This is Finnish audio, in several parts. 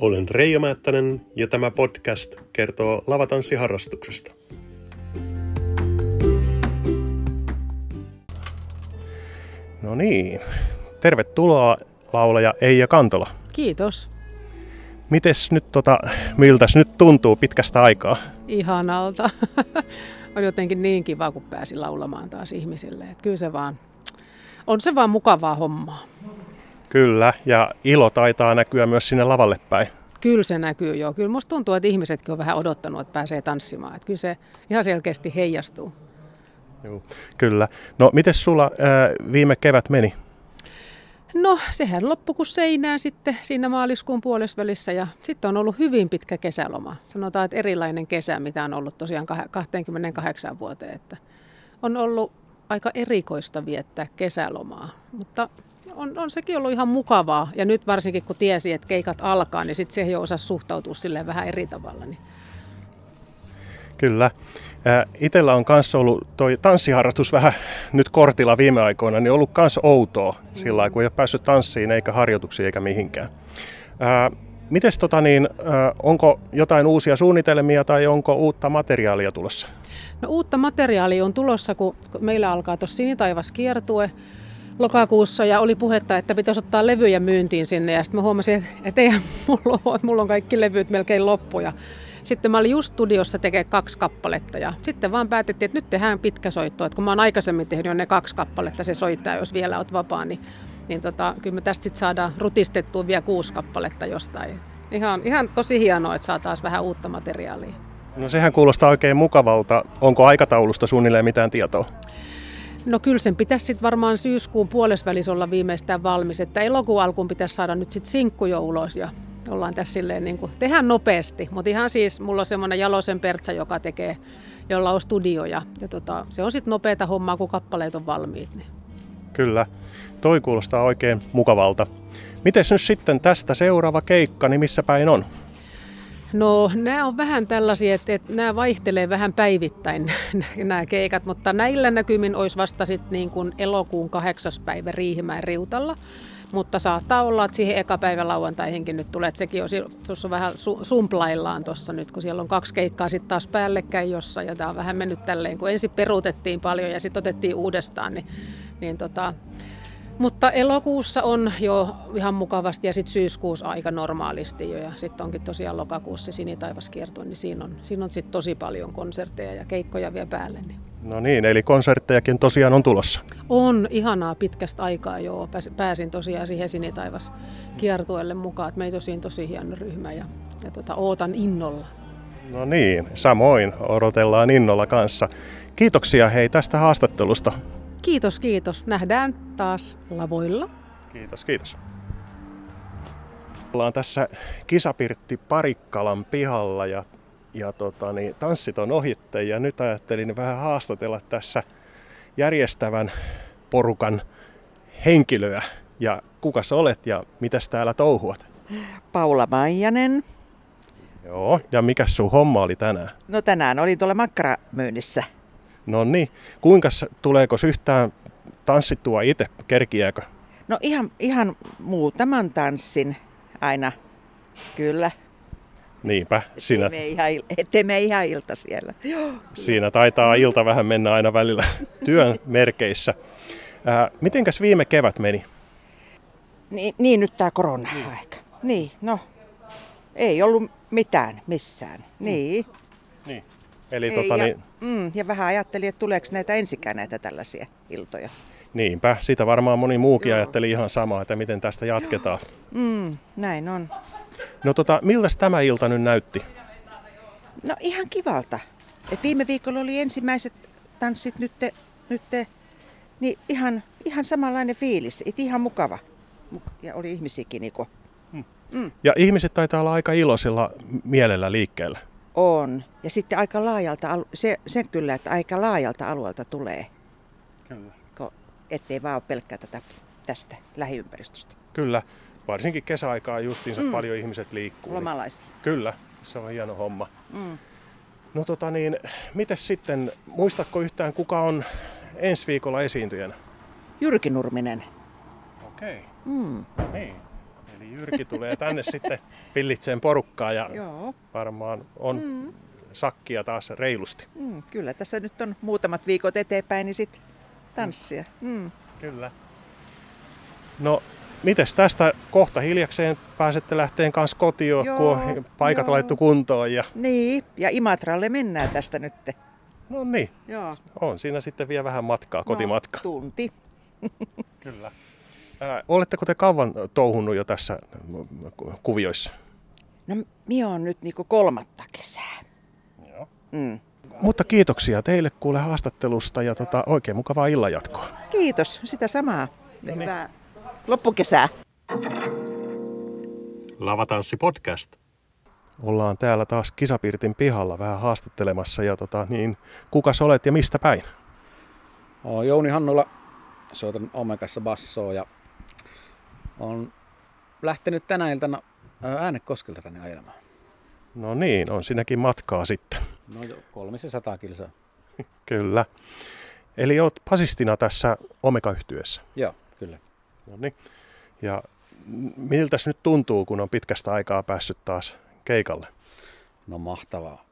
Olen Reijo Määttänen ja tämä podcast kertoo lavatanssiharrastuksesta. No niin, tervetuloa laulaja Eija Kantola. Kiitos. Mites nyt tota, miltäs nyt tuntuu pitkästä aikaa? Ihanalta. on jotenkin niin kiva, kun pääsi laulamaan taas ihmisille. Et kyllä se vaan, on se vaan mukavaa hommaa. Kyllä, ja ilo taitaa näkyä myös sinne lavalle päin. Kyllä se näkyy jo. Kyllä musta tuntuu, että ihmisetkin on vähän odottanut, että pääsee tanssimaan. Että kyllä se ihan selkeästi heijastuu. Joo, kyllä. No, miten sulla ää, viime kevät meni? No, sehän loppui kuin seinään sitten siinä maaliskuun puolesvälissä ja sitten on ollut hyvin pitkä kesäloma. Sanotaan, että erilainen kesä, mitä on ollut tosiaan 28 vuoteen. Että on ollut aika erikoista viettää kesälomaa, mutta on, on sekin ollut ihan mukavaa. Ja nyt varsinkin kun tiesi, että keikat alkaa, niin sitten siihen jo osasi suhtautua silleen vähän eri tavalla. Niin. Kyllä. Itellä on myös ollut toi tanssiharrastus vähän nyt kortilla viime aikoina, niin ollut myös outoa mm. sillä kun ei ole päässyt tanssiin eikä harjoituksiin eikä mihinkään. Ää, mites tota niin, ää, onko jotain uusia suunnitelmia tai onko uutta materiaalia tulossa? No uutta materiaalia on tulossa, kun meillä alkaa tuossa Sinitaivas kiertue lokakuussa ja oli puhetta, että pitäisi ottaa levyjä myyntiin sinne ja sitten mä huomasin, että eihän mulla mulla on kaikki levyt melkein loppuja. Sitten mä olin just studiossa tekemään kaksi kappaletta ja sitten vaan päätettiin, että nyt tehdään pitkä soitto. Että kun mä oon aikaisemmin tehnyt ne kaksi kappaletta, se soittaa, jos vielä oot vapaa, niin, niin tota, kyllä me tästä sitten saadaan rutistettua vielä kuusi kappaletta jostain. Ihan, ihan tosi hienoa, että saa taas vähän uutta materiaalia. No sehän kuulostaa oikein mukavalta. Onko aikataulusta suunnilleen mitään tietoa? No kyllä sen pitäisi sitten varmaan syyskuun puolesvälissä olla viimeistään valmis, että elokuun alkuun pitäisi saada nyt sitten sinkku jo ulos ja ollaan tässä silleen niin kuin, tehdään nopeasti, mutta ihan siis mulla on semmoinen Jalosen Pertsa, joka tekee, jolla on studio ja, ja tota, se on sitten nopeata hommaa, kun kappaleet on valmiit. Niin. Kyllä, toi kuulostaa oikein mukavalta. Miten nyt sitten tästä seuraava keikka, niin missä päin on? No nämä on vähän tällaisia, että, että nämä vaihtelee vähän päivittäin nämä keikat, mutta näillä näkymin olisi vasta sitten niin kuin elokuun kahdeksas päivä Riihimäen riutalla. Mutta saattaa olla, että siihen eka päivän lauantaihinkin nyt tulee, että sekin on tuossa vähän su- sumplaillaan tuossa nyt, kun siellä on kaksi keikkaa sitten taas päällekkäin jossa, ja tämä on vähän mennyt tälleen, kun ensin peruutettiin paljon ja sitten otettiin uudestaan, niin, niin tota, mutta elokuussa on jo ihan mukavasti ja sitten syyskuussa aika normaalisti jo. Ja sitten onkin tosiaan lokakuussa Sinitaivaskierto, niin siinä on, siinä on sitten tosi paljon konsertteja ja keikkoja vielä päälle. Niin. No niin, eli konserttejakin tosiaan on tulossa. On, ihanaa pitkästä aikaa joo. Pääsin tosiaan siihen Sinitaivas kiertueelle mukaan. Meitä on siinä tosi hieno ryhmä ja, ja tota, ootan innolla. No niin, samoin odotellaan innolla kanssa. Kiitoksia hei tästä haastattelusta. Kiitos, kiitos. Nähdään taas lavoilla. Kiitos, kiitos. Ollaan tässä kisapirtti Parikkalan pihalla ja, ja tota, niin, tanssit on ohitte ja nyt ajattelin vähän haastatella tässä järjestävän porukan henkilöä. Ja kuka sä olet ja mitäs täällä touhuat? Paula Maijanen. Joo, ja mikä sun homma oli tänään? No tänään olin tuolla makkaramyynnissä. No niin, kuinka tuleeko yhtään tanssittua itse, kerkiääkö? No ihan, ihan muutaman tanssin aina, kyllä. Niinpä. Siinä, teemme, ihan, teemme ihan ilta siellä. Joo. Siinä taitaa ilta vähän mennä aina välillä työn merkeissä. Ää, mitenkäs viime kevät meni? Niin, niin nyt tämä korona-aika. Niin, no ei ollut mitään missään. Niin. niin. Eli Ei, tota, ja, niin... mm, ja vähän ajattelin, että tuleeko näitä ensikään näitä tällaisia iltoja. Niinpä, sitä varmaan moni muukin Joo. ajatteli ihan samaa, että miten tästä jatketaan. Mm, näin on. No tota, miltä tämä ilta nyt näytti? No ihan kivalta. Et viime viikolla oli ensimmäiset tanssit nyt, nyt niin ihan, ihan samanlainen fiilis. Et ihan mukava. Ja oli ihmisiäkin. Niin mm. Mm. Ja ihmiset taitaa olla aika iloisella mielellä liikkeellä. On. Ja sitten aika laajalta, se, sen kyllä, että aika laajalta alueelta tulee. Kyllä. Ko, ettei vaan ole pelkkää tätä, tästä lähiympäristöstä. Kyllä. Varsinkin kesäaikaa justiinsa mm. paljon ihmiset liikkuu. Lomalaisia. Niin, kyllä, se on hieno homma. Mm. No tota niin, miten sitten, muistatko yhtään kuka on ensi viikolla esiintyjänä? Jyrki Nurminen. Okei. Okay. Mm. Niin. Eli Jyrki tulee tänne sitten pillitseen porukkaa ja Joo. varmaan on Mm, sakkia taas reilusti. mm, kyllä tässä nyt on muutamat viikot eteenpäin, niin sitten tanssia. Mm. Kyllä. No, mites tästä kohta hiljakseen pääsette lähteen kanssa kotiin, Joo, kun on paikat joo. laittu kuntoon. Ja... Niin, ja Imatralle mennään tästä nyt. No niin, Joo. on siinä sitten vielä vähän matkaa, kotimatka. No, tunti. Kyllä. Ää, oletteko te kauan touhunut jo tässä kuvioissa? No, minä on nyt niinku kolmatta kesää. Joo. Mm. Mutta kiitoksia teille kuule haastattelusta ja tota, oikein mukavaa illanjatkoa. Kiitos, sitä samaa. No niin. Hyvää loppukesää. Lavatanssi podcast. Ollaan täällä taas kisapirtin pihalla vähän haastattelemassa ja tota, niin, kukas olet ja mistä päin? Oon Jouni Hannula, soitan Omegassa bassoa ja on lähtenyt tänä iltana ää, Äänekoskelta tänne ajelemaan. No niin, on sinäkin matkaa sitten. No jo, 300 kilsaa. Kyllä. Eli olet pasistina tässä Omega-yhtyessä. Joo, kyllä. No niin. Ja miltäs nyt tuntuu, kun on pitkästä aikaa päässyt taas keikalle? No mahtavaa.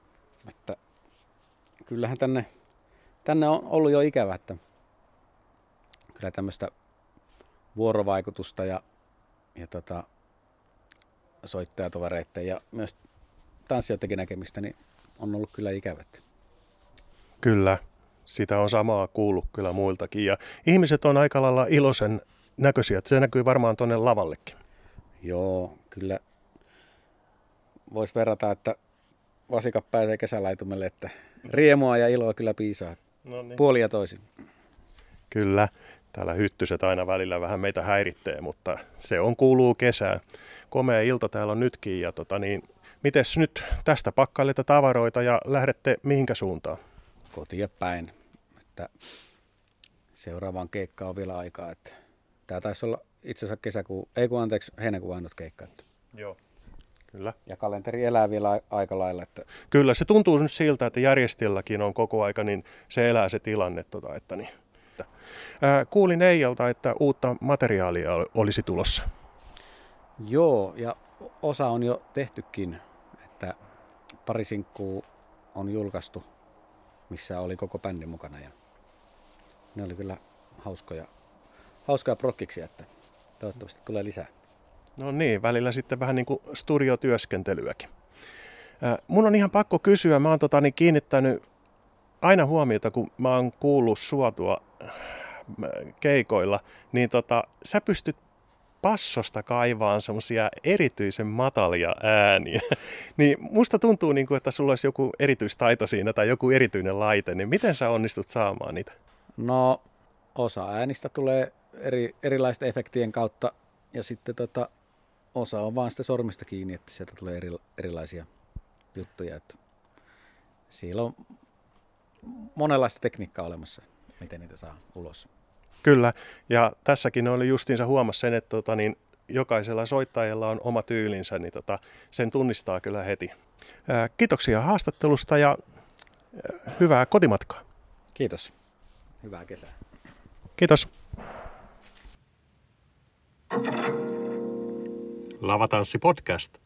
Että kyllähän tänne, tänne on ollut jo ikävä, että kyllä tämmöistä vuorovaikutusta ja, ja tota, soittajatovereiden ja myös tanssijoidenkin näkemistä, niin on ollut kyllä ikävä. että Kyllä, sitä on samaa kuullut kyllä muiltakin. Ja ihmiset on aika lailla iloisen näköisiä, se näkyy varmaan tuonne lavallekin. Joo, kyllä voisi verrata, että vasikat pääsee kesälaitumelle, että riemua ja iloa kyllä piisaa. No niin. Puoli ja toisin. Kyllä, täällä hyttyset aina välillä vähän meitä häiritsee, mutta se on kuuluu kesään. Komea ilta täällä on nytkin ja tota niin, mites nyt tästä pakkailette tavaroita ja lähdette mihinkä suuntaan? Kotia päin. Että seuraavaan keikkaan on vielä aikaa. Että tämä taisi olla itse asiassa kesäkuu, ei kun anteeksi, heinäkuun ainut keikka. Joo. Kyllä. Ja kalenteri elää vielä aika lailla. Että Kyllä, se tuntuu nyt siltä, että järjestäjälläkin on koko aika, niin se elää se tilanne. Tota, että niin. Ää, kuulin Eijalta, että uutta materiaalia ol- olisi tulossa. Joo, ja osa on jo tehtykin. Että pari sinkkuu on julkaistu, missä oli koko bändi mukana. Ja ne oli kyllä hauskoja, hauskoja prokkiksia, että toivottavasti tulee lisää. No niin, välillä sitten vähän niin kuin studiotyöskentelyäkin. Mun on ihan pakko kysyä, mä oon tota, niin kiinnittänyt aina huomiota, kun mä oon kuullut sua tuo äh, keikoilla, niin tota, sä pystyt passosta kaivaan semmosia erityisen matalia ääniä. niin musta tuntuu, niin kuin, että sulla olisi joku erityistaito siinä tai joku erityinen laite, niin miten sä onnistut saamaan niitä? No, osa äänistä tulee eri, erilaisten efektien kautta ja sitten tota, osa on vaan sitä sormista kiinni, että sieltä tulee eri, erilaisia juttuja. Että siellä on monenlaista tekniikkaa olemassa, miten niitä saa ulos. Kyllä, ja tässäkin oli justiinsa huomassa sen, että tota, niin jokaisella soittajalla on oma tyylinsä, niin tota, sen tunnistaa kyllä heti. Ää, kiitoksia haastattelusta ja ää, hyvää kotimatkaa. Kiitos. Hyvää kesää. Kiitos. Lavatanssi podcast.